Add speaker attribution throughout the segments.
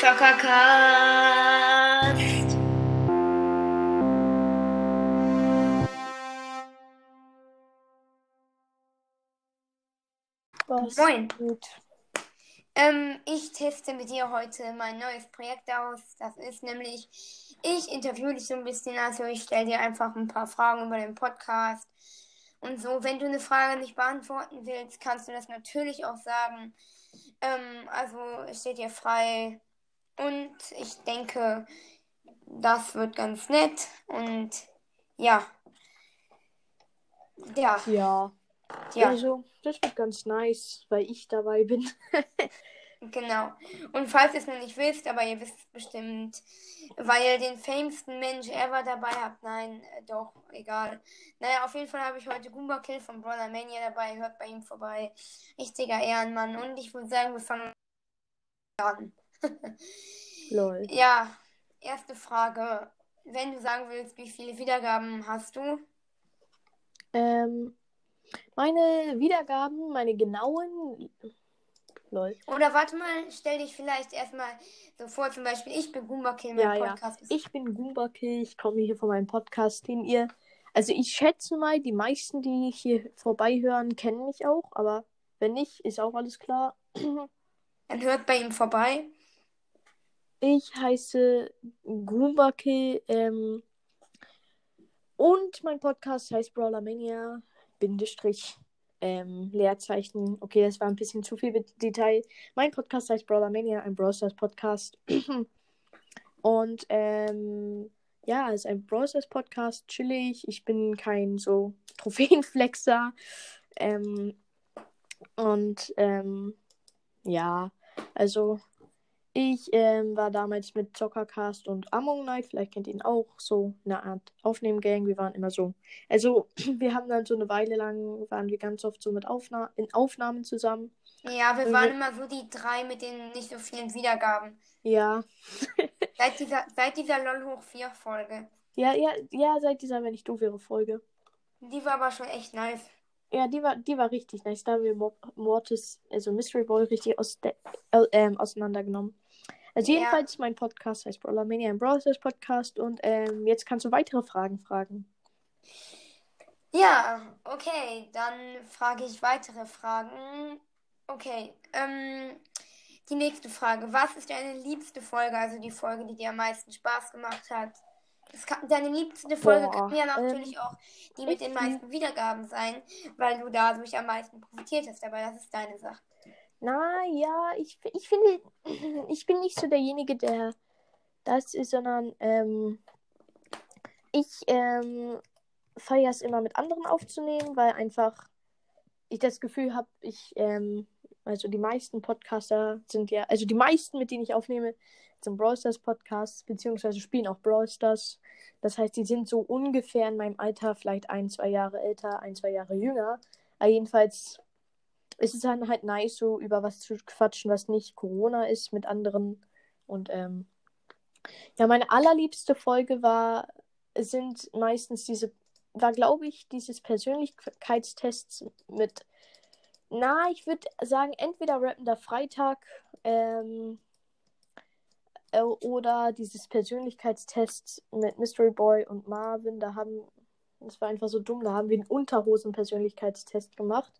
Speaker 1: Zockercast.
Speaker 2: Was
Speaker 1: Moin.
Speaker 2: Gut.
Speaker 1: Ähm, ich teste mit dir heute mein neues Projekt aus. Das ist nämlich, ich interviewe dich so ein bisschen, also ich stelle dir einfach ein paar Fragen über den Podcast. Und so, wenn du eine Frage nicht beantworten willst, kannst du das natürlich auch sagen. Ähm, also es steht dir frei. Und ich denke, das wird ganz nett. Und ja. Ja,
Speaker 2: Ja.
Speaker 1: ja.
Speaker 2: Also, das wird ganz nice, weil ich dabei bin.
Speaker 1: Genau. Und falls ihr es noch nicht wisst, aber ihr wisst es bestimmt, weil ihr den famesten Mensch ever dabei habt. Nein, äh, doch, egal. Naja, auf jeden Fall habe ich heute Goomba Kill von Brawler Mania dabei. Hört bei ihm vorbei. Richtiger Ehrenmann. Und ich würde sagen, wir fangen an.
Speaker 2: Lol.
Speaker 1: Ja, erste Frage. Wenn du sagen willst, wie viele Wiedergaben hast du?
Speaker 2: Ähm, meine Wiedergaben, meine genauen. Lol.
Speaker 1: Oder warte mal, stell dich vielleicht erstmal so vor, zum Beispiel, ich bin Goomba Kill, mein
Speaker 2: Ja, ja.
Speaker 1: Podcast ist
Speaker 2: Ich bin Goomba Kill, ich komme hier von meinem Podcast, den ihr. Also, ich schätze mal, die meisten, die hier vorbeihören, kennen mich auch, aber wenn nicht, ist auch alles klar.
Speaker 1: Dann hört bei ihm vorbei.
Speaker 2: Ich heiße Goomba Kill, ähm, und mein Podcast heißt Brawler Mania, Bindestrich, ähm, Leerzeichen. Okay, das war ein bisschen zu viel Detail. Mein Podcast heißt Brawler Mania, ein Brawl Podcast. und, ähm, ja, es ist ein Brawl Podcast, chillig. Ich bin kein so Trophäenflexer. Ähm, und, ähm, ja, also ich ähm, war damals mit Zockercast und Among Night, vielleicht kennt ihr ihn auch, so eine Art Aufnehmgang. Wir waren immer so. Also, wir haben dann so eine Weile lang, waren wir ganz oft so mit Aufna in Aufnahmen zusammen.
Speaker 1: Ja, wir
Speaker 2: Und
Speaker 1: waren
Speaker 2: wir-
Speaker 1: immer so die drei mit den nicht so vielen Wiedergaben.
Speaker 2: Ja.
Speaker 1: Seit dieser, seit dieser LOL hoch 4 Folge.
Speaker 2: Ja, ja, ja, seit dieser Wenn ich doof wäre Folge.
Speaker 1: Die war aber schon echt nice.
Speaker 2: Ja, die war, die war richtig nice. Da haben wir Mo Mortis, also Mystery Boy, richtig aus äh, ähm, auseinandergenommen. Also
Speaker 1: Ja.
Speaker 2: jedenfalls, mein Podcast heißt Brawler Mania, ein Brawl Stars Podcast. Und ähm, jetzt kannst du weitere Fragen fragen.
Speaker 1: Ja, okay, dann frage ich weitere Fragen. Okay, ähm, die nächste Frage. Was ist deine liebste Folge, also die Folge, die dir am meisten Spaß gemacht hat? Kann, deine liebste Folge
Speaker 2: Boah,
Speaker 1: kann ja
Speaker 2: ähm,
Speaker 1: natürlich auch die mit den meisten Wiedergaben sein, weil du dadurch am meisten profitiert hast, aber das ist deine Sache.
Speaker 2: Na ja, ich, ich finde, ich bin nicht so derjenige, der das ist, sondern ähm, ich ähm, feiere es immer mit anderen aufzunehmen, weil einfach ich das Gefühl habe, ich, ähm, also die meisten Podcaster sind ja, also die meisten, mit denen ich aufnehme, sind Brawl Stars Podcasts, beziehungsweise spielen auch Brawl Stars. Das heißt, die sind so ungefähr in meinem Alter, vielleicht ein, zwei Jahre älter, ein, zwei Jahre jünger. Aber jedenfalls ist es dann halt nice, so über was zu quatschen, was nicht Corona ist mit anderen. Und ähm, ja, meine allerliebste Folge war, sind meistens diese, war glaube ich, dieses Persönlichkeitstests mit, na, ich würde sagen, entweder Rappender Freitag, ähm, äh, oder dieses Persönlichkeitstest mit Mystery Boy und Marvin, da haben, das war einfach so dumm, da haben wir einen Unterhosen-Persönlichkeitstest gemacht.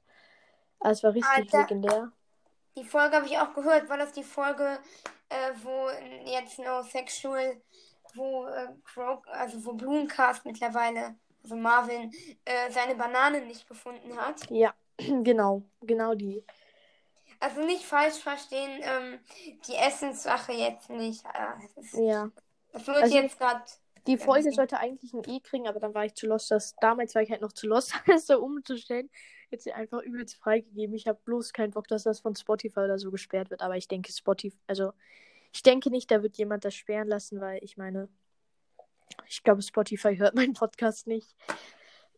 Speaker 2: Aber es war richtig
Speaker 1: Alter.
Speaker 2: legendär.
Speaker 1: Die Folge habe ich auch gehört. War das die Folge, äh, wo jetzt No Sexual, wo äh, Croak, also wo Blumencast mittlerweile, also Marvin, äh, seine Banane nicht gefunden hat?
Speaker 2: Ja, genau, genau die.
Speaker 1: Also nicht falsch verstehen, ähm, die Essenssache jetzt nicht. Äh, ist,
Speaker 2: Ja.
Speaker 1: es wird
Speaker 2: Also-
Speaker 1: jetzt gerade.
Speaker 2: Die Folge
Speaker 1: deswegen-
Speaker 2: sollte eigentlich ein E kriegen, aber dann war ich zu lost. Das, damals war ich halt noch zu lost, alles so umzustellen. Jetzt sie einfach übelst freigegeben. Ich habe bloß keinen Bock, dass das von Spotify oder so gesperrt wird. Aber ich denke, Spotify, also ich denke nicht, da wird jemand das sperren lassen, weil ich meine, ich glaube, Spotify hört meinen Podcast nicht.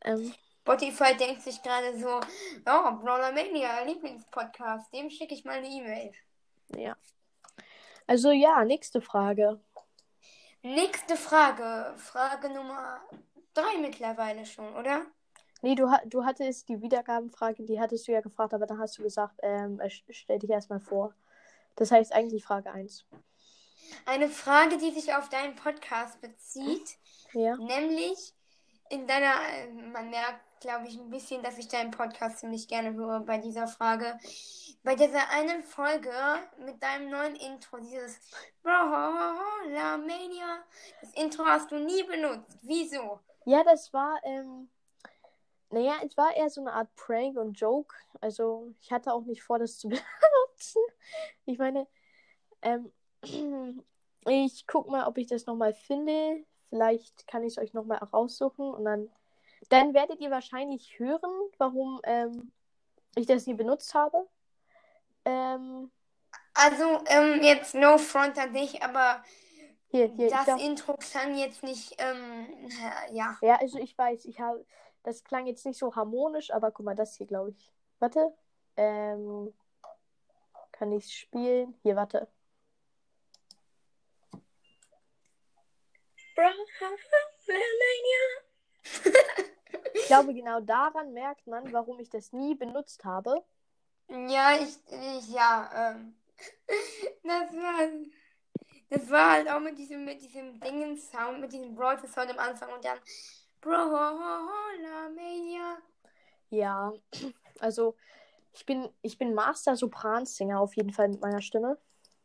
Speaker 2: Ähm,
Speaker 1: Spotify denkt sich gerade so, oh, Brawler Mania, Lieblingspodcast, dem schicke ich mal eine E-Mail.
Speaker 2: ja. Also ja, nächste Frage.
Speaker 1: Nächste Frage. Frage Nummer drei mittlerweile schon, oder?
Speaker 2: Nee, du, du hattest die Wiedergabenfrage, die hattest du ja gefragt, aber dann hast du gesagt, ähm, äh, stell dich erstmal vor. Das heißt eigentlich Frage 1.
Speaker 1: Eine Frage, die sich auf deinen Podcast bezieht,
Speaker 2: Ja.
Speaker 1: nämlich in deiner, man merkt, glaube ich, ein bisschen, dass ich deinen Podcast ziemlich gerne höre bei dieser Frage. Bei dieser einen Folge mit deinem neuen Intro, dieses Brawler Mania, das Intro hast du nie benutzt. Wieso?
Speaker 2: Ja, das war, ähm, naja, es war eher so eine Art Prank und Joke. Also, ich hatte auch nicht vor, das zu benutzen. Ich meine, ähm, ich guck mal, ob ich das nochmal finde. Vielleicht kann ich es euch nochmal raussuchen und dann, dann werdet ihr wahrscheinlich hören, warum ähm, ich das nie benutzt habe. Ähm,
Speaker 1: Also, ähm, jetzt no front an dich, aber
Speaker 2: hier, hier,
Speaker 1: das
Speaker 2: darf,
Speaker 1: Intro klang jetzt nicht, ähm, ja.
Speaker 2: ja, also ich weiß, ich habe, das klang jetzt nicht so harmonisch, aber guck mal, das hier, glaube ich. Warte, ähm, kann ich spielen? Hier, warte. Ich glaube, genau daran merkt man, warum ich das nie benutzt habe.
Speaker 1: Ja, ich, ich ja, ähm, das war, das war halt auch mit diesem, mit diesem Dingen-Sound, mit diesem Broadcast-Sound am Anfang und dann Brawler Mania.
Speaker 2: Ja, also ich bin, ich bin Master-Sopransänger auf jeden Fall mit meiner Stimme.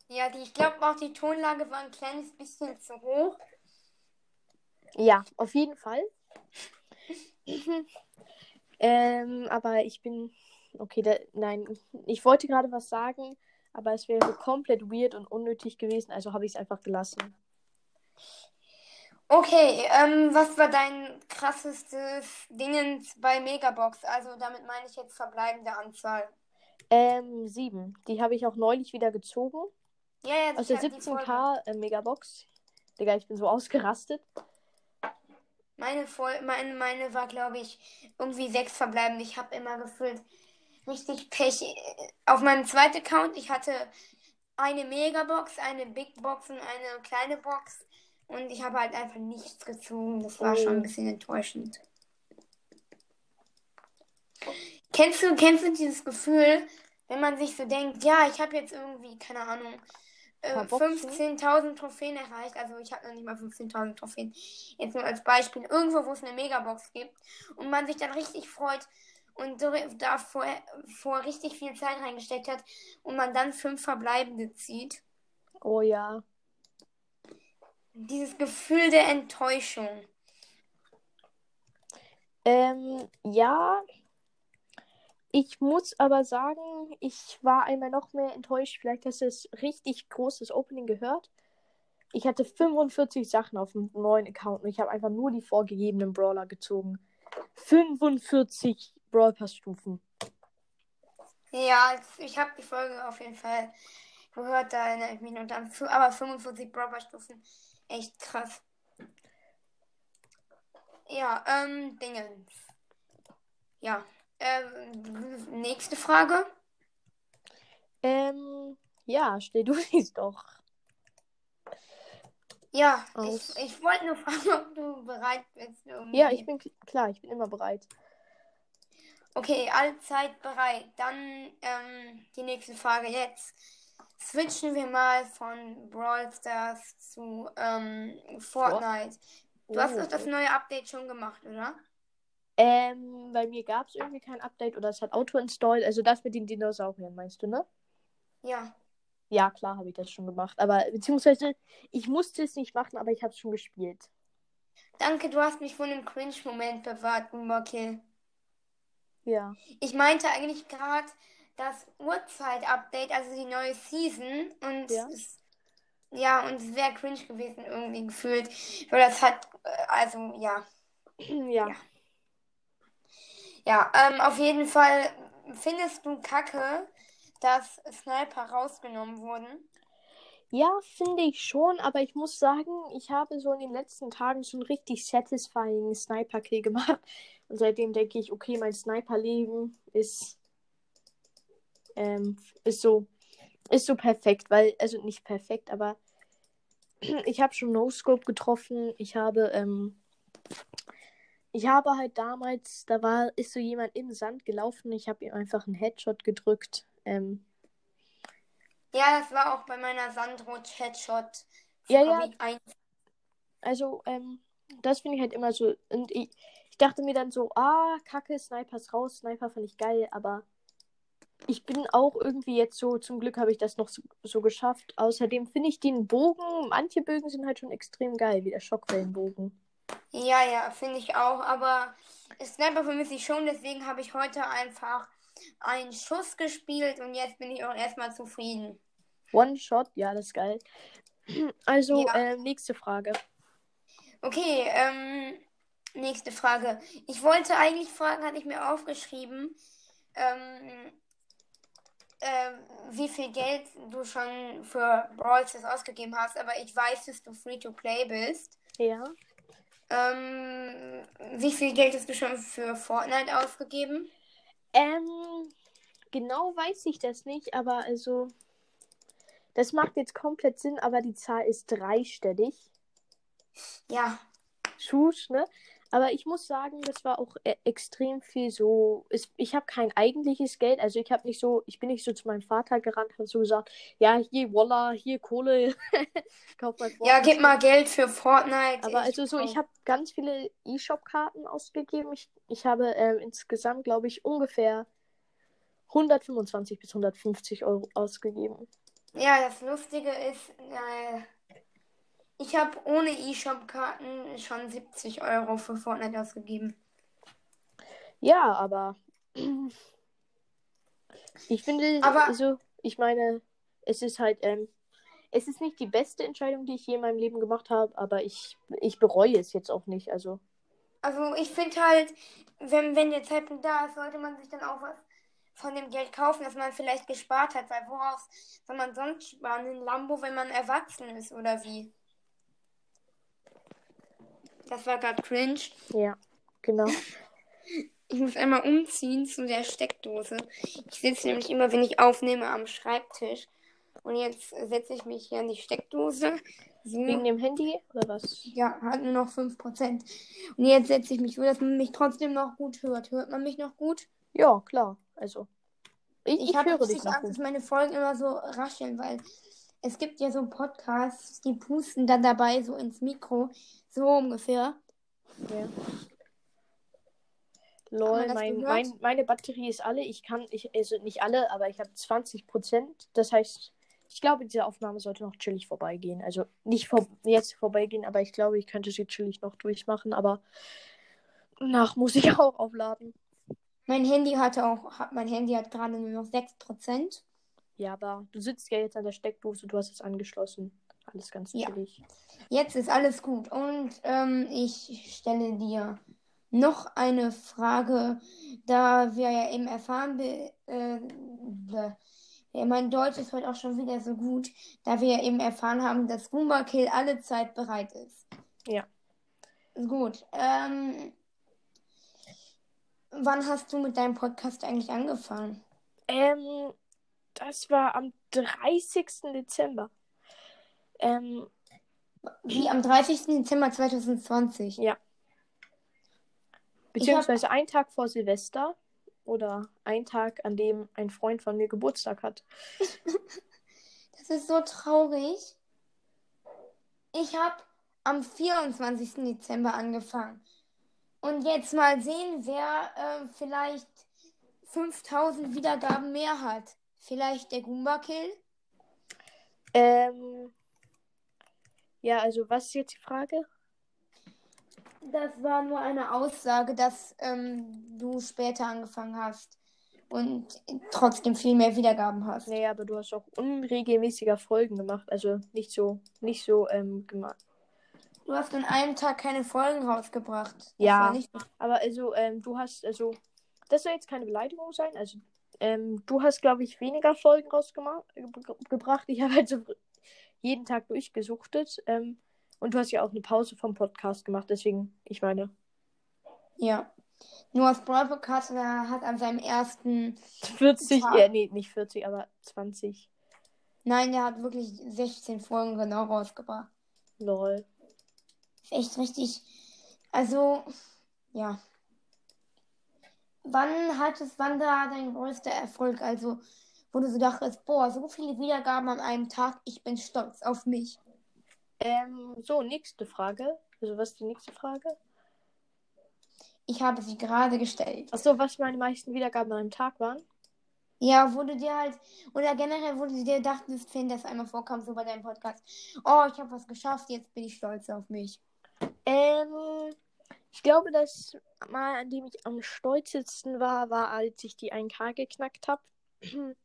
Speaker 1: Ja, die, ich glaube auch die Tonlage war ein kleines bisschen zu hoch.
Speaker 2: Ja, auf jeden Fall. ähm, aber ich bin. Okay, da, nein, ich wollte gerade was sagen, aber es wäre komplett weird und unnötig gewesen, also habe ich es einfach gelassen.
Speaker 1: Okay, ähm, was war dein krassestes Dingens bei Megabox? Also damit meine ich jetzt verbleibende Anzahl.
Speaker 2: Ähm, sieben. Die habe ich auch neulich wieder gezogen.
Speaker 1: Ja, ja,
Speaker 2: Aus der
Speaker 1: hab die Folge.
Speaker 2: 17k äh, Megabox. Digga, ich bin so ausgerastet.
Speaker 1: Meine, Vol meine, meine war, glaube ich, irgendwie sechs verbleibend. Ich habe immer gefühlt richtig Pech. Auf meinem zweiten Account, ich hatte eine Megabox, eine Big Box und eine kleine Box. Und ich habe halt einfach nichts gezogen. Das war schon ein
Speaker 2: Oh.
Speaker 1: bisschen enttäuschend. Kennst du, kennst du dieses Gefühl, wenn man sich so denkt, ja, ich habe jetzt irgendwie, keine Ahnung, äh,
Speaker 2: Paar Boxen?
Speaker 1: 15.000 Trophäen erreicht. Also ich habe noch nicht mal 15.000 Trophäen. Jetzt nur als Beispiel. Irgendwo, wo es eine Megabox gibt. Und man sich dann richtig freut und da vor, vor richtig viel Zeit reingesteckt hat. Und man dann fünf Verbleibende zieht.
Speaker 2: Oh ja.
Speaker 1: Dieses Gefühl der Enttäuschung.
Speaker 2: Ähm, ja. Ich muss aber sagen, ich war einmal noch mehr enttäuscht. Vielleicht hast du das richtig großes Opening gehört. Ich hatte 45 Sachen auf dem neuen Account und ich habe einfach nur die vorgegebenen Brawler gezogen. 45 Brawl Pass Stufen.
Speaker 1: Ja, ich habe die Folge auf jeden Fall gehört, da erinnere ich mich noch. Fü- Aber 45 Brawler-Stufen, echt krass. Ja, ähm, Dingens. Ja, ähm, nächste Frage.
Speaker 2: Ähm, ja, stell du dies doch.
Speaker 1: Ja,
Speaker 2: Aus.
Speaker 1: ich, ich wollte nur fragen, ob du bereit bist. Irgendwie.
Speaker 2: Ja, ich bin kl- klar, ich bin immer bereit.
Speaker 1: Okay, allzeit bereit. Dann ähm, die nächste Frage jetzt. Switchen wir mal von Brawl Stars zu ähm, Fortnite. Du hast
Speaker 2: Oh.
Speaker 1: doch das neue Update schon gemacht, oder?
Speaker 2: Ähm, bei mir gab es irgendwie kein Update oder es hat Auto installed. Also das mit den Dinosauriern, meinst du, ne?
Speaker 1: Ja.
Speaker 2: Ja, klar habe ich das schon gemacht. Aber beziehungsweise ich musste es nicht machen, aber ich habe es schon gespielt.
Speaker 1: Danke, du hast mich von einem Cringe-Moment bewahrt, Mockel.
Speaker 2: Ja.
Speaker 1: Ich meinte eigentlich gerade das Uhrzeit-Update, also die neue Season. Und
Speaker 2: Ja.
Speaker 1: es, ja, und wäre cringe gewesen irgendwie gefühlt. Weil das hat, äh, also ja.
Speaker 2: ja.
Speaker 1: Ja, ähm, auf jeden Fall findest du Kacke, dass Sniper rausgenommen wurden.
Speaker 2: Ja, finde ich schon, aber ich muss sagen, ich habe so in den letzten Tagen schon richtig satisfying Sniper-Kill gemacht. Und seitdem denke ich, okay, mein Sniper-Leben ist, ähm, ist so, ist so perfekt, weil, also nicht perfekt, aber ich habe schon No-Scope getroffen. Ich habe, ähm, ich habe halt damals, da war, ist so jemand im Sand gelaufen, ich habe ihm einfach einen Headshot gedrückt. Ähm,
Speaker 1: Ja, das war auch bei meiner Sandrot-Headshot.
Speaker 2: Ja, ja.
Speaker 1: 1.
Speaker 2: also, ähm, das finde ich halt immer so. Und ich, ich dachte mir dann so, ah, kacke, Sniper ist raus, Sniper fand ich geil, aber ich bin auch irgendwie jetzt so, zum Glück habe ich das noch so, so geschafft. Außerdem finde ich den Bogen, manche Bögen sind halt schon extrem geil, wie der Schockwellenbogen.
Speaker 1: Ja, ja, finde ich auch. Aber Sniper vermisse ich schon, deswegen habe ich heute einfach einen Schuss gespielt und jetzt bin ich auch erstmal zufrieden.
Speaker 2: One-Shot, ja, das ist geil. Also,
Speaker 1: Ja.
Speaker 2: ähm, nächste Frage.
Speaker 1: Okay, ähm, nächste Frage. Ich wollte eigentlich fragen, hatte ich mir aufgeschrieben, ähm, ähm, wie viel Geld du schon für Brawl Stars ausgegeben hast, aber ich weiß, dass du Free-to-Play bist.
Speaker 2: Ja.
Speaker 1: Ähm, wie viel Geld hast du schon für Fortnite ausgegeben?
Speaker 2: Ähm, genau weiß ich das nicht, aber also, das macht jetzt komplett Sinn, aber die Zahl ist dreistellig.
Speaker 1: Ja,
Speaker 2: Schuss, ne? Aber ich muss sagen, das war auch e extrem viel so. Ich habe kein eigentliches Geld, also ich habe nicht so, ich bin nicht so zu meinem Vater gerannt und so gesagt, ja, hier Walla, hier Kohle, kauf mal
Speaker 1: ja,
Speaker 2: Fortnite.
Speaker 1: gib mal Geld für Fortnite.
Speaker 2: Aber also so, ich habe ganz viele E-Shop-Karten ausgegeben. Ich, ich habe ähm, insgesamt, glaube ich, ungefähr 125 bis 150 Euro ausgegeben.
Speaker 1: Ja, das Lustige ist, äh, ich habe ohne E-Shop-Karten schon 70 Euro für Fortnite ausgegeben.
Speaker 2: Ja, aber ich finde,
Speaker 1: Aber-
Speaker 2: also, ich meine, es ist halt, ähm, es ist nicht die beste Entscheidung, die ich je in meinem Leben gemacht habe, aber ich, ich bereue es jetzt auch nicht. Also,
Speaker 1: Also ich finde halt, wenn, wenn der Zeitpunkt da ist, sollte man sich dann auch was von dem Geld kaufen, das man vielleicht gespart hat, weil worauf soll man sonst sparen? Ein Lambo, wenn man erwachsen ist, oder wie? Das war gerade cringe.
Speaker 2: ja, genau.
Speaker 1: Ich muss einmal umziehen zu der Steckdose. Ich sitze nämlich immer, wenn ich aufnehme, am Schreibtisch. Und jetzt setze ich mich hier an die Steckdose. So.
Speaker 2: Wegen dem Handy oder was?
Speaker 1: Ja, hat nur noch 5%. Und jetzt setze ich mich so, dass man mich trotzdem noch gut hört. Hört man mich noch gut?
Speaker 2: Ja, klar. Also, ich,
Speaker 1: Ich,
Speaker 2: ich
Speaker 1: habe
Speaker 2: höre dich
Speaker 1: richtig Angst, dass meine Folgen immer so rascheln, weil es gibt ja so Podcasts, die pusten dann dabei so ins Mikro. So ungefähr.
Speaker 2: Ja. Lol, mein, mein, meine Batterie ist alle. Ich kann, ich, also nicht alle, aber ich habe 20 Prozent. Das heißt, ich glaube, diese Aufnahme sollte noch chillig vorbeigehen. Also nicht vor, jetzt vorbeigehen, aber ich glaube, ich könnte sie chillig noch durchmachen. Aber nach muss ich auch aufladen.
Speaker 1: Mein Handy hatte auch, hat, mein Handy hat gerade nur noch 6%.
Speaker 2: Ja, aber du sitzt ja jetzt an der Steckdose, du hast es angeschlossen. Alles ganz
Speaker 1: Ja.
Speaker 2: chillig.
Speaker 1: Jetzt ist alles gut. Und ähm, ich stelle dir noch eine Frage, da wir ja eben erfahren, äh, ja, mein Deutsch ist heute auch schon wieder so gut, da wir ja eben erfahren haben, dass Goomba Kill alle Zeit bereit ist.
Speaker 2: Ja.
Speaker 1: Gut. Ähm, wann hast du mit deinem Podcast eigentlich angefangen?
Speaker 2: Ähm, das war am 30. Dezember. Ähm,
Speaker 1: Wie am 30. Dezember 2020.
Speaker 2: Beziehungsweise ein Tag vor Silvester oder ein Tag, an dem ein Freund von mir Geburtstag hat.
Speaker 1: Das ist so traurig. Ich habe am 24. Dezember angefangen. Und jetzt mal sehen, wer äh, vielleicht 5000 Wiedergaben mehr hat. Vielleicht der Goomba Kill?
Speaker 2: Ähm, ja, also was ist jetzt die Frage?
Speaker 1: Das war nur eine Aussage, dass ähm, du später angefangen hast und trotzdem viel mehr Wiedergaben hast.
Speaker 2: Naja, aber du hast auch unregelmäßiger Folgen gemacht. Also nicht so, nicht so ähm, gemacht.
Speaker 1: Du hast an einem Tag keine Folgen rausgebracht. Das
Speaker 2: Ja. Aber also, ähm, du hast, also, das soll jetzt keine Beleidigung sein. Also, ähm, du hast, glaube ich, weniger Folgen rausgebracht. Ich habe halt so jeden Tag durchgesuchtet. Ähm, und du hast ja auch eine Pause vom Podcast gemacht. Deswegen, ich meine,
Speaker 1: Ja. Nur aus Brawl Podcast der hat an seinem ersten.
Speaker 2: 40,
Speaker 1: Tag.
Speaker 2: ja, nee, nicht 40, aber 20.
Speaker 1: Nein, der hat wirklich 16 Folgen genau rausgebracht.
Speaker 2: Lol.
Speaker 1: Ist echt richtig. Also, ja. Wann hattest, wann da dein größter Erfolg? Also, wo du so dachtest, boah, so viele Wiedergaben an einem Tag, ich bin stolz auf mich.
Speaker 2: Ähm, so, nächste Frage. Also, was ist die nächste Frage?
Speaker 1: Ich habe sie gerade gestellt.
Speaker 2: Achso, was meine meisten Wiedergaben an einem Tag waren?
Speaker 1: Ja, wo du dir halt, oder generell, wo du dir dachtest, wenn das einmal vorkam, so bei deinem Podcast, oh, ich habe was geschafft, jetzt bin ich stolz auf mich.
Speaker 2: Ähm, ich glaube, das Mal, an dem ich am stolzesten war, war, als ich die 1K geknackt habe.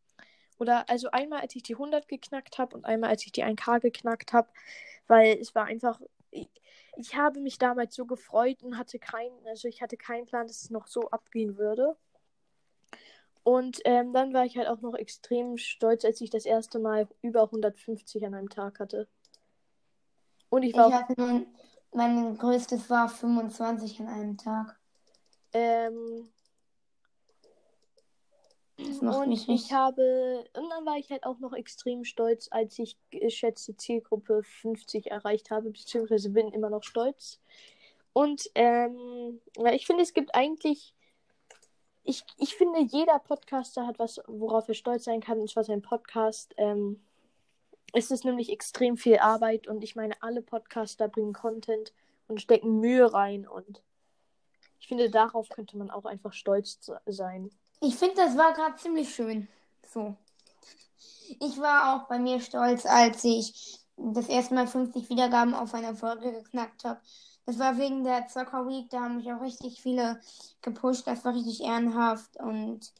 Speaker 2: Oder also einmal, als ich die 100 geknackt habe und einmal, als ich die 1K geknackt habe, weil es war einfach, ich, ich habe mich damals so gefreut und hatte keinen, also ich hatte keinen Plan, dass es noch so abgehen würde. Und ähm, dann war ich halt auch noch extrem stolz, als ich das erste Mal über 150 an einem Tag hatte. Und ich
Speaker 1: Ich
Speaker 2: war auch,
Speaker 1: hatte nun, mein größtes war 25 an einem Tag.
Speaker 2: ähm,
Speaker 1: Das macht
Speaker 2: und
Speaker 1: mich
Speaker 2: ich
Speaker 1: richtig.
Speaker 2: habe, und dann war ich halt auch noch extrem stolz, als ich geschätzte Zielgruppe 50 erreicht habe, beziehungsweise bin immer noch stolz. Und ähm, ich finde, es gibt eigentlich, ich, ich finde, jeder Podcaster hat was, worauf er stolz sein kann, und zwar sein Podcast. Ähm, es ist nämlich extrem viel Arbeit und ich meine, alle Podcaster bringen Content und stecken Mühe rein und ich finde, darauf könnte man auch einfach stolz se- sein.
Speaker 1: Ich finde, das war gerade ziemlich schön. So. Ich war auch bei mir stolz, als ich das erste Mal 50 Wiedergaben auf einer Folge geknackt habe. Das war wegen der Zocker Week, da haben mich auch richtig viele gepusht. Das war richtig ehrenhaft. Und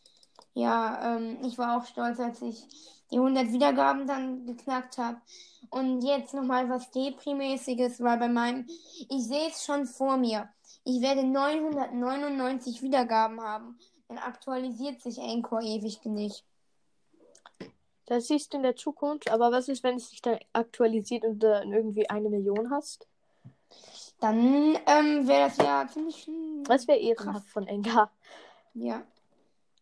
Speaker 1: ja, ähm, ich war auch stolz, als ich die 100 Wiedergaben dann geknackt habe. Und jetzt nochmal was Deprimäßiges, weil bei meinem, ich sehe es schon vor mir. Ich werde 999 Wiedergaben haben. Dann aktualisiert sich Anchor ewig nicht.
Speaker 2: Das siehst du in der Zukunft, aber was ist, wenn es sich dann aktualisiert und du dann irgendwie eine Million hast?
Speaker 1: Dann ähm, wäre das ja ziemlich.
Speaker 2: Das wäre ehrenhaft von Enga.
Speaker 1: Ja.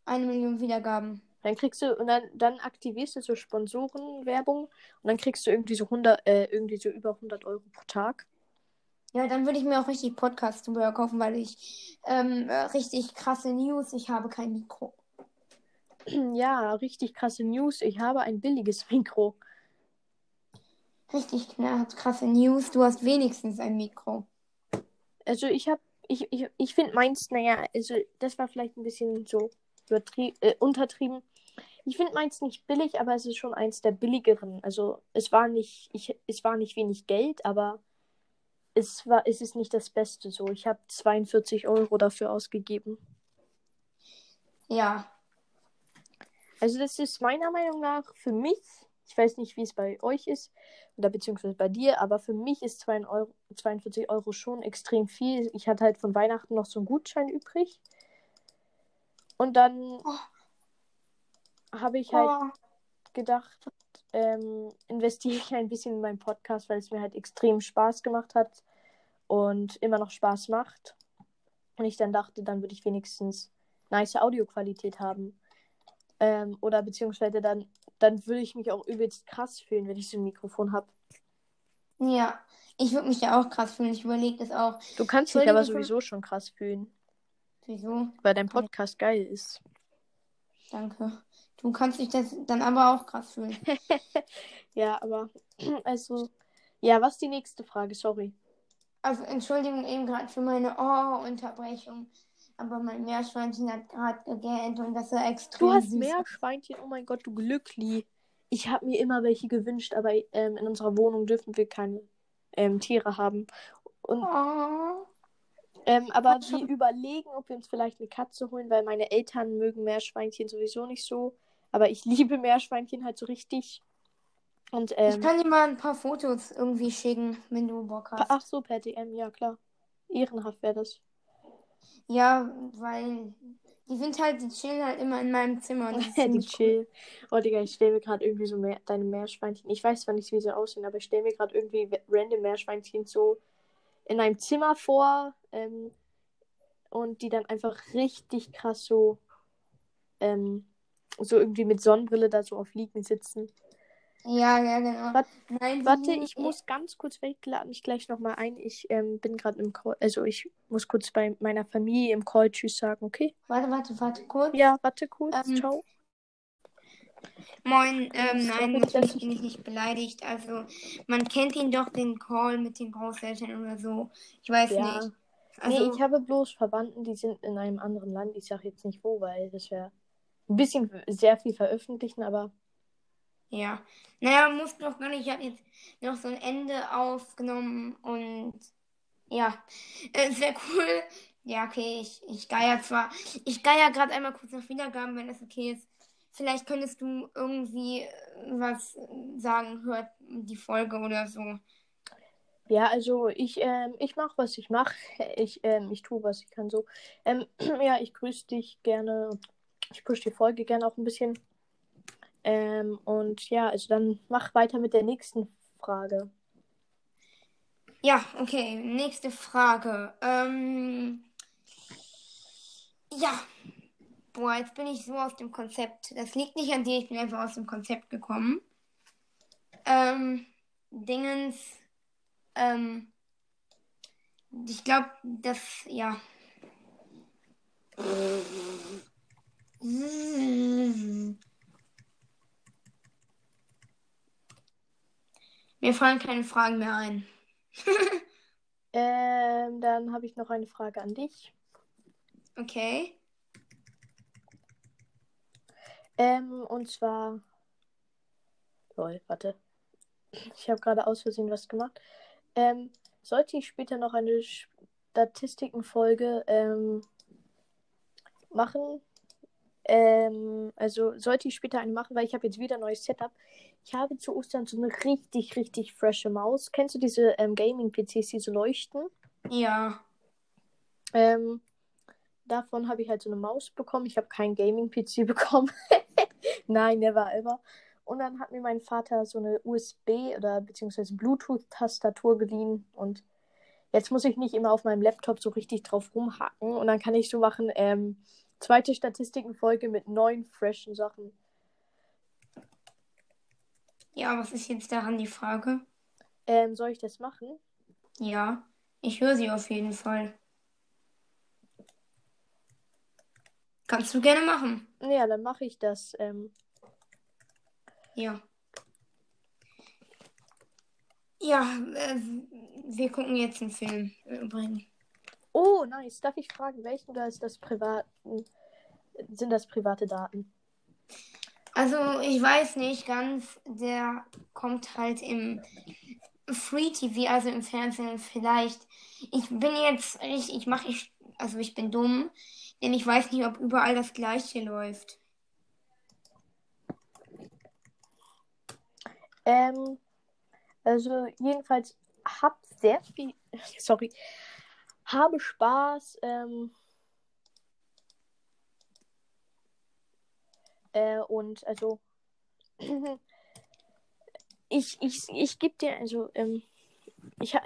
Speaker 1: Eine Million Wiedergaben.
Speaker 2: Dann kriegst du, und dann, dann aktivierst du so Sponsorenwerbung und dann kriegst du irgendwie so 100, äh, irgendwie so über 100 Euro pro Tag.
Speaker 1: Ja, dann würde ich mir auch richtig Podcast-Zubehör kaufen, weil ich ähm, äh, richtig krasse News, ich habe kein Mikro.
Speaker 2: Ja, richtig krasse News. Ich habe ein billiges Mikro.
Speaker 1: Richtig krasse News, du hast wenigstens ein Mikro.
Speaker 2: Also ich habe, ich, ich, ich finde meins, naja, also das war vielleicht ein bisschen so äh, untertrieben. Ich finde meins nicht billig, aber es ist schon eins der billigeren. Also es war nicht, ich, es war nicht wenig Geld, aber es war, es ist nicht das Beste so. Ich habe 42 Euro dafür ausgegeben.
Speaker 1: Ja.
Speaker 2: Also das ist meiner Meinung nach für mich, ich weiß nicht, wie es bei euch ist, oder beziehungsweise bei dir, aber für mich ist 2 Euro, 42 Euro schon extrem viel. Ich hatte halt von Weihnachten noch so einen Gutschein übrig. Und dann habe ich halt
Speaker 1: Oh,
Speaker 2: gedacht, ähm, investiere ich ein bisschen in meinen Podcast, weil es mir halt extrem Spaß gemacht hat und immer noch Spaß macht. Und ich dann dachte, dann würde ich wenigstens nice Audioqualität haben. Ähm, oder beziehungsweise dann, dann würde ich mich auch übelst krass fühlen, wenn ich so ein Mikrofon habe.
Speaker 1: ja. Ich würde mich ja auch krass fühlen. Ich überlege das auch.
Speaker 2: Du kannst dich aber sowieso schon krass fühlen,
Speaker 1: Wieso?
Speaker 2: weil dein Podcast geil ist.
Speaker 1: Danke. Du kannst dich das dann aber auch krass fühlen.
Speaker 2: Ja, aber also, ja, was ist die nächste Frage? Sorry.
Speaker 1: Also Entschuldigung eben gerade für meine Oh-Unterbrechung. Aber mein Meerschweinchen hat gerade gegähnt und das war extrem
Speaker 2: Du hast
Speaker 1: süß.
Speaker 2: Meerschweinchen, oh mein Gott, du Glückli. Ich habe mir immer welche gewünscht, aber ähm, in unserer Wohnung dürfen wir keine ähm, Tiere haben. Und,
Speaker 1: Oh.
Speaker 2: Ähm, aber
Speaker 1: Hat schon-
Speaker 2: wir überlegen, ob wir uns vielleicht eine Katze holen, weil meine Eltern mögen Meerschweinchen sowieso nicht so. Aber ich liebe Meerschweinchen halt so richtig. Und
Speaker 1: Ich
Speaker 2: ähm,
Speaker 1: kann dir mal ein paar Fotos irgendwie schicken, wenn du Bock hast.
Speaker 2: ach so, per DM, ja klar. Ehrenhaft wäre das.
Speaker 1: Ja, weil die sind halt, die chillen halt immer in meinem Zimmer. Und
Speaker 2: die
Speaker 1: ziemlich cool.
Speaker 2: Oh, Digga, ich stelle mir gerade irgendwie so mehr, deine Meerschweinchen. Ich weiß zwar nicht, wie sie aussehen, aber ich stelle mir gerade irgendwie random Meerschweinchen so in einem Zimmer vor ähm, und die dann einfach richtig krass so, ähm, so irgendwie mit Sonnenbrille da so auf Liegen sitzen.
Speaker 1: Ja, ja, genau.
Speaker 2: Wat-
Speaker 1: Nein,
Speaker 2: Warte, ich muss ganz kurz weg, lade mich gleich nochmal ein. Ich ähm, bin gerade im Call, also ich muss kurz bei meiner Familie im Call Tschüss sagen, okay?
Speaker 1: Warte, warte, warte, kurz.
Speaker 2: Ja, warte kurz,
Speaker 1: Ähm,
Speaker 2: ciao.
Speaker 1: Moin, ähm, nein, natürlich
Speaker 2: ich-
Speaker 1: bin ich nicht beleidigt. Also, man kennt ihn doch, den Call mit den Großeltern oder so. Ich weiß
Speaker 2: Ja.
Speaker 1: nicht. Also,
Speaker 2: nee, ich habe bloß Verwandten, die sind in einem anderen Land. Ich sage jetzt nicht wo, weil das wäre ein bisschen sehr viel veröffentlichen, aber
Speaker 1: ja. Naja, muss noch gar nicht. Ich habe jetzt noch so ein Ende aufgenommen und ja, äh, sehr cool. Ja, okay, ich, ich geier zwar. Ich geier gerade einmal kurz nach Wiedergaben, wenn das okay ist. Vielleicht könntest du irgendwie äh, was sagen, hört die Folge oder so.
Speaker 2: ja, also ich, ähm, ich mache, was ich mache. Ich, ähm, ich tue, was ich kann so. Ähm, ja, ich grüße dich gerne. Ich push die Folge gerne auch ein bisschen. Ähm, und ja, also dann mach weiter mit der nächsten Frage.
Speaker 1: Ja, okay, nächste Frage. Ähm, ja, boah, jetzt bin ich so aus dem Konzept. Das liegt nicht an dir, ich bin einfach aus dem Konzept gekommen. Ähm, Dingens, ähm, ich glaube, das, ja. Mir fallen keine Fragen mehr ein.
Speaker 2: Ähm, dann habe ich noch eine Frage an dich.
Speaker 1: Okay.
Speaker 2: Ähm, und zwar. Lol, warte. Ich habe gerade aus Versehen was gemacht. Ähm, sollte ich später noch eine Statistikenfolge ähm, machen? Ähm, also sollte ich später eine machen, weil ich habe jetzt wieder ein neues Setup. Ich habe zu Ostern so eine richtig, richtig frische Maus. Kennst du diese ähm, Gaming-PCs, die so leuchten?
Speaker 1: Ja.
Speaker 2: Ähm, davon habe ich halt so eine Maus bekommen. Ich habe keinen Gaming-PC bekommen. Nein, never ever. Und dann hat mir mein Vater so eine USB- oder beziehungsweise Bluetooth-Tastatur geliehen. Und jetzt muss ich nicht immer auf meinem Laptop so richtig drauf rumhacken. Und dann kann ich so machen, ähm, zweite Statistikenfolge mit neun freshen Sachen.
Speaker 1: Ja, was ist jetzt daran die Frage?
Speaker 2: Ähm, soll ich das machen?
Speaker 1: Ja, ich höre sie auf jeden Fall. Kannst du gerne machen.
Speaker 2: Ja, dann mache ich das. Ähm,
Speaker 1: Ja. Ja, äh, wir gucken jetzt einen Film übrigens.
Speaker 2: oh, nice. Darf ich fragen, welchen oder ist das privaten? Sind das private Daten?
Speaker 1: Also, ich weiß nicht ganz, der kommt halt im Free TV, also im Fernsehen vielleicht. Ich bin jetzt, ich, ich mache, ich, also ich bin dumm, denn ich weiß nicht, ob überall das Gleiche läuft.
Speaker 2: Ähm, also jedenfalls hab sehr viel, sorry, habe Spaß. Ähm, äh, und also ich ich ich gebe dir also ähm, ich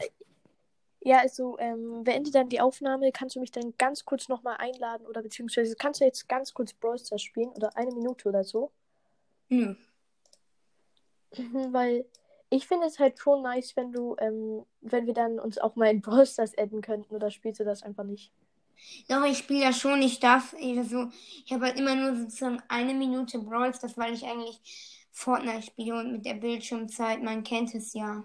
Speaker 2: ja also ähm, beende dann die Aufnahme. Kannst du mich dann ganz kurz nochmal einladen oder beziehungsweise kannst du jetzt ganz kurz Brawl Stars spielen oder eine Minute oder so?
Speaker 1: Nö.
Speaker 2: Mhm, Weil ich finde es halt schon nice, wenn du, ähm, wenn wir dann uns auch mal in Brawl Stars adden könnten, oder spielst du das einfach nicht?
Speaker 1: Doch, ich spiele ja schon, ich darf, also, ich habe halt immer nur sozusagen eine Minute Brawl Stars, weil ich eigentlich Fortnite spiele und mit der Bildschirmzeit, man kennt es ja.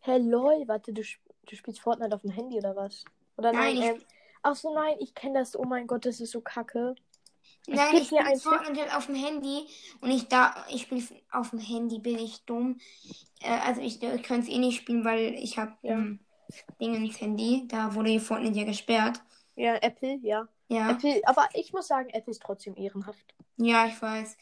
Speaker 2: Hey lol, warte, du, sp- du spielst Fortnite auf dem Handy oder was? Oder
Speaker 1: Nein,
Speaker 2: nein,
Speaker 1: ich-
Speaker 2: ähm, ach so, nein, ich kenne das, oh mein Gott, das ist so kacke.
Speaker 1: Nein,
Speaker 2: geb
Speaker 1: ich spiele
Speaker 2: Tipp.
Speaker 1: Fortnite halt auf dem Handy und ich da, ich spiele auf dem Handy, bin ich dumm. Äh, also ich, ich kann es eh nicht spielen, weil ich habe
Speaker 2: Ja.
Speaker 1: ähm, Dingens Handy, da wurde Fortnite ja gesperrt.
Speaker 2: Ja, Apple, ja.
Speaker 1: Ja,
Speaker 2: Apple, aber ich muss sagen, Apple ist trotzdem ehrenhaft.
Speaker 1: ja, ich weiß.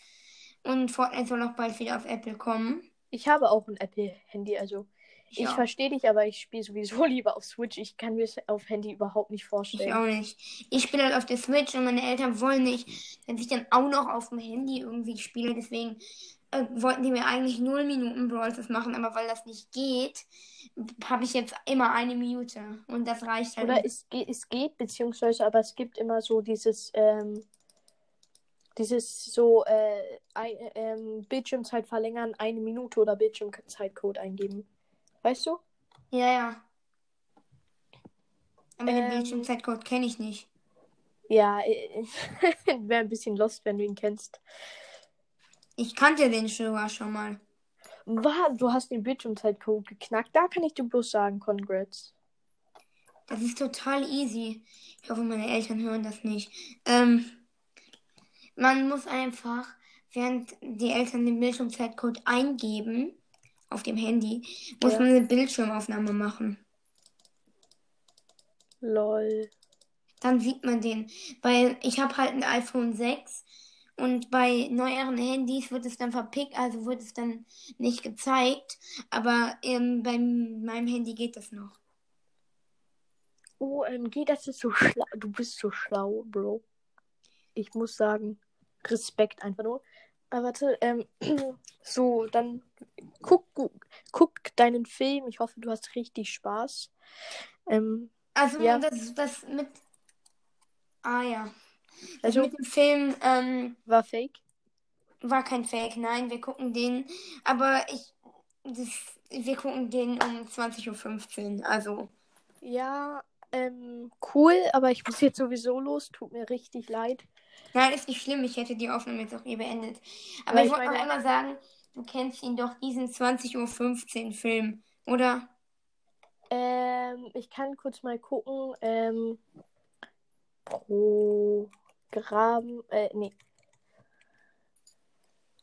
Speaker 1: Und Fortnite soll auch bald wieder auf Apple kommen.
Speaker 2: Ich habe auch ein Apple-Handy, also ich
Speaker 1: auch.
Speaker 2: verstehe dich, aber ich spiele sowieso lieber auf Switch. Ich kann mir es auf Handy überhaupt nicht
Speaker 1: Ich
Speaker 2: vorstellen.
Speaker 1: auch nicht. Ich spiele halt auf der Switch und meine Eltern wollen nicht, dass ich dann auch noch auf dem Handy irgendwie spiele. Deswegen äh, wollten die mir eigentlich 0 Minuten Brawl Stars machen, aber weil das nicht geht, habe ich jetzt immer eine Minute. Und das reicht halt.
Speaker 2: Oder es geht, es geht, beziehungsweise, aber es gibt immer so dieses, ähm, Dieses so äh, ein, ähm, Bildschirmzeit verlängern, eine Minute oder Bildschirmzeitcode eingeben. Weißt du?
Speaker 1: Ja, ja. Aber den
Speaker 2: Ähm.
Speaker 1: Bildschirmzeitcode kenne ich nicht.
Speaker 2: Ja, wäre ein bisschen lost, wenn du ihn kennst.
Speaker 1: Ich kannte den sogar schon mal.
Speaker 2: Was? Du hast den Bildschirmzeitcode geknackt. Da kann ich dir bloß sagen, congrats.
Speaker 1: Das ist total easy. Ich hoffe, meine Eltern hören das nicht. Ähm, man muss einfach, während die Eltern den Bildschirmzeitcode eingeben auf dem Handy, muss
Speaker 2: Ja.
Speaker 1: man eine Bildschirmaufnahme machen.
Speaker 2: Lol.
Speaker 1: Dann sieht man den. Weil ich habe halt ein iPhone 6 und bei neueren Handys wird es dann verpickt, also wird es dann nicht gezeigt. Aber ähm, bei meinem Handy geht das noch.
Speaker 2: OMG, das ist so schlau. Du bist so schlau, Bro. Ich muss sagen, Respekt einfach nur. Aber warte, ähm, so, dann guck, guck deinen Film. Ich hoffe, du hast richtig Spaß. Ähm,
Speaker 1: Also
Speaker 2: Ja.
Speaker 1: das, das mit. Ah ja. Das
Speaker 2: also,
Speaker 1: mit dem Film ähm,
Speaker 2: war fake.
Speaker 1: war kein Fake, nein, wir gucken den. Aber ich. Das, wir gucken den um 20.15 Uhr. Also.
Speaker 2: Ja, ähm, cool, aber ich muss jetzt sowieso los. Tut mir richtig leid.
Speaker 1: Nein, ist nicht schlimm. Ich hätte die Aufnahme jetzt auch hier beendet. Aber
Speaker 2: Weil
Speaker 1: ich wollte noch einmal sagen, du kennst ihn doch, diesen 20.15 Uhr Film, oder?
Speaker 2: Ähm, ich kann kurz mal gucken. Ähm, Programm. Äh, nee.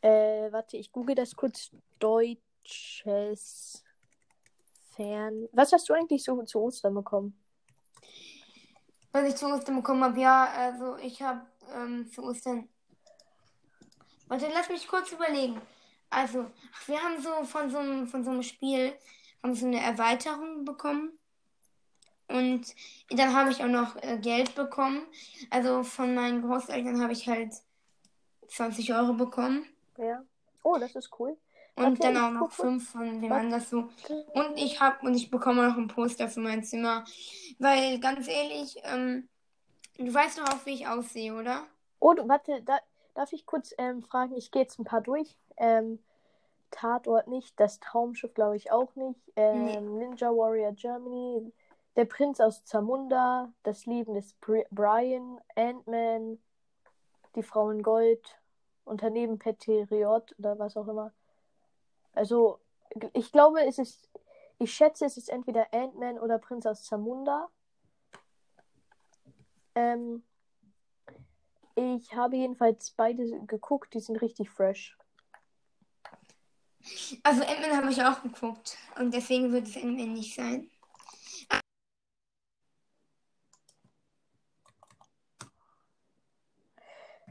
Speaker 2: Äh, warte, ich google das kurz. Deutsches Fern. Was hast du eigentlich so zu Ostern bekommen?
Speaker 1: Was ich zu Ostern bekommen habe, ja, also ich habe ähm, zu Ostern. Warte, lass mich kurz überlegen. Also, ach, wir haben so von so einem, von so einem Spiel haben so eine Erweiterung bekommen. Und dann habe ich auch noch äh, Geld bekommen. Also von meinen Großeltern habe ich halt 20 Euro bekommen.
Speaker 2: Ja. Oh, das ist cool.
Speaker 1: Und
Speaker 2: Warte,
Speaker 1: dann auch noch fünf von wem
Speaker 2: Warte.
Speaker 1: anders so. Und ich habe und ich bekomme noch ein Poster für mein Zimmer. Weil ganz ehrlich, ähm, du weißt doch auch, wie ich aussehe, oder?
Speaker 2: Oh, du, warte, da, darf ich kurz ähm, fragen? Ich gehe jetzt ein paar durch. Ähm, Tatort nicht, das Traumschiff glaube ich auch nicht. Ähm, Ninja Warrior Germany, Der Prinz aus Zamunda, Das Leben des Bri Brian, Ant-Man, Die Frau in Gold, Unternehmen Peteriot oder was auch immer. Also, ich glaube, es ist, ich schätze, es ist entweder Ant-Man oder Prinz aus Zamunda. Ähm, ich habe jedenfalls beide geguckt, die sind richtig fresh.
Speaker 1: Also Ant-Man habe ich auch geguckt. Und deswegen wird es Ant-Man nicht sein.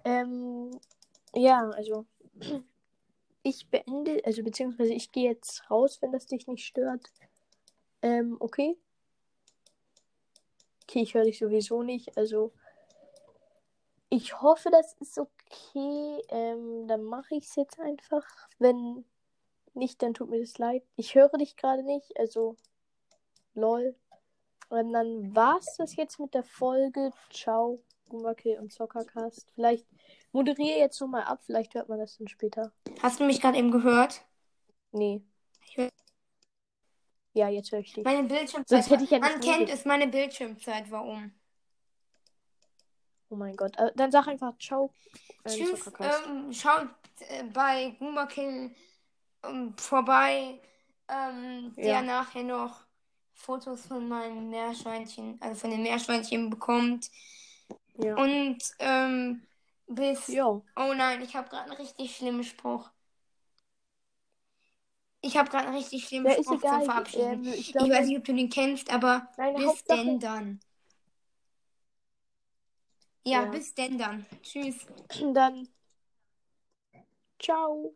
Speaker 2: Ähm, ja, also ich beende, also beziehungsweise ich gehe jetzt raus, wenn das dich nicht stört. Ähm, okay. Okay, ich höre dich sowieso nicht, also ich hoffe, das ist okay. Ähm, dann mache ich es jetzt einfach. Wenn nicht, dann tut mir das leid. Ich höre dich gerade nicht, also lol. Und dann war's das jetzt mit der Folge. Ciao, Gumake und Zockercast. Vielleicht moderiere jetzt noch mal ab, vielleicht hört man das dann später.
Speaker 1: Hast du mich gerade eben gehört?
Speaker 2: Nee. Ja, jetzt höre ich dich.
Speaker 1: Meine Bildschirmzeit.
Speaker 2: Sonst hätte ich ja nicht
Speaker 1: Man kennt es, meine Bildschirmzeit war um.
Speaker 2: Oh mein Gott. Äh, Dann sag einfach Ciao. äh,
Speaker 1: Tschüss. Ähm, schaut äh, bei Gumakill ähm, vorbei, ähm, der
Speaker 2: Ja.
Speaker 1: nachher noch Fotos von meinen Meerschweinchen, also von den Meerschweinchen bekommt.
Speaker 2: ja.
Speaker 1: Und ähm, bis.
Speaker 2: Jo.
Speaker 1: Oh nein, ich habe gerade einen richtig schlimmen Spruch. Ich habe gerade einen richtig schlimmen
Speaker 2: Ja,
Speaker 1: Spruch
Speaker 2: egal.
Speaker 1: zum Verabschieden.
Speaker 2: Ähm, ich
Speaker 1: ich
Speaker 2: glaube,
Speaker 1: weiß nicht, ob du den kennst, aber
Speaker 2: Nein,
Speaker 1: bis
Speaker 2: Hauptsache-
Speaker 1: denn dann. Ja,
Speaker 2: Ja.
Speaker 1: bis denn dann. Tschüss.
Speaker 2: dann. Ciao.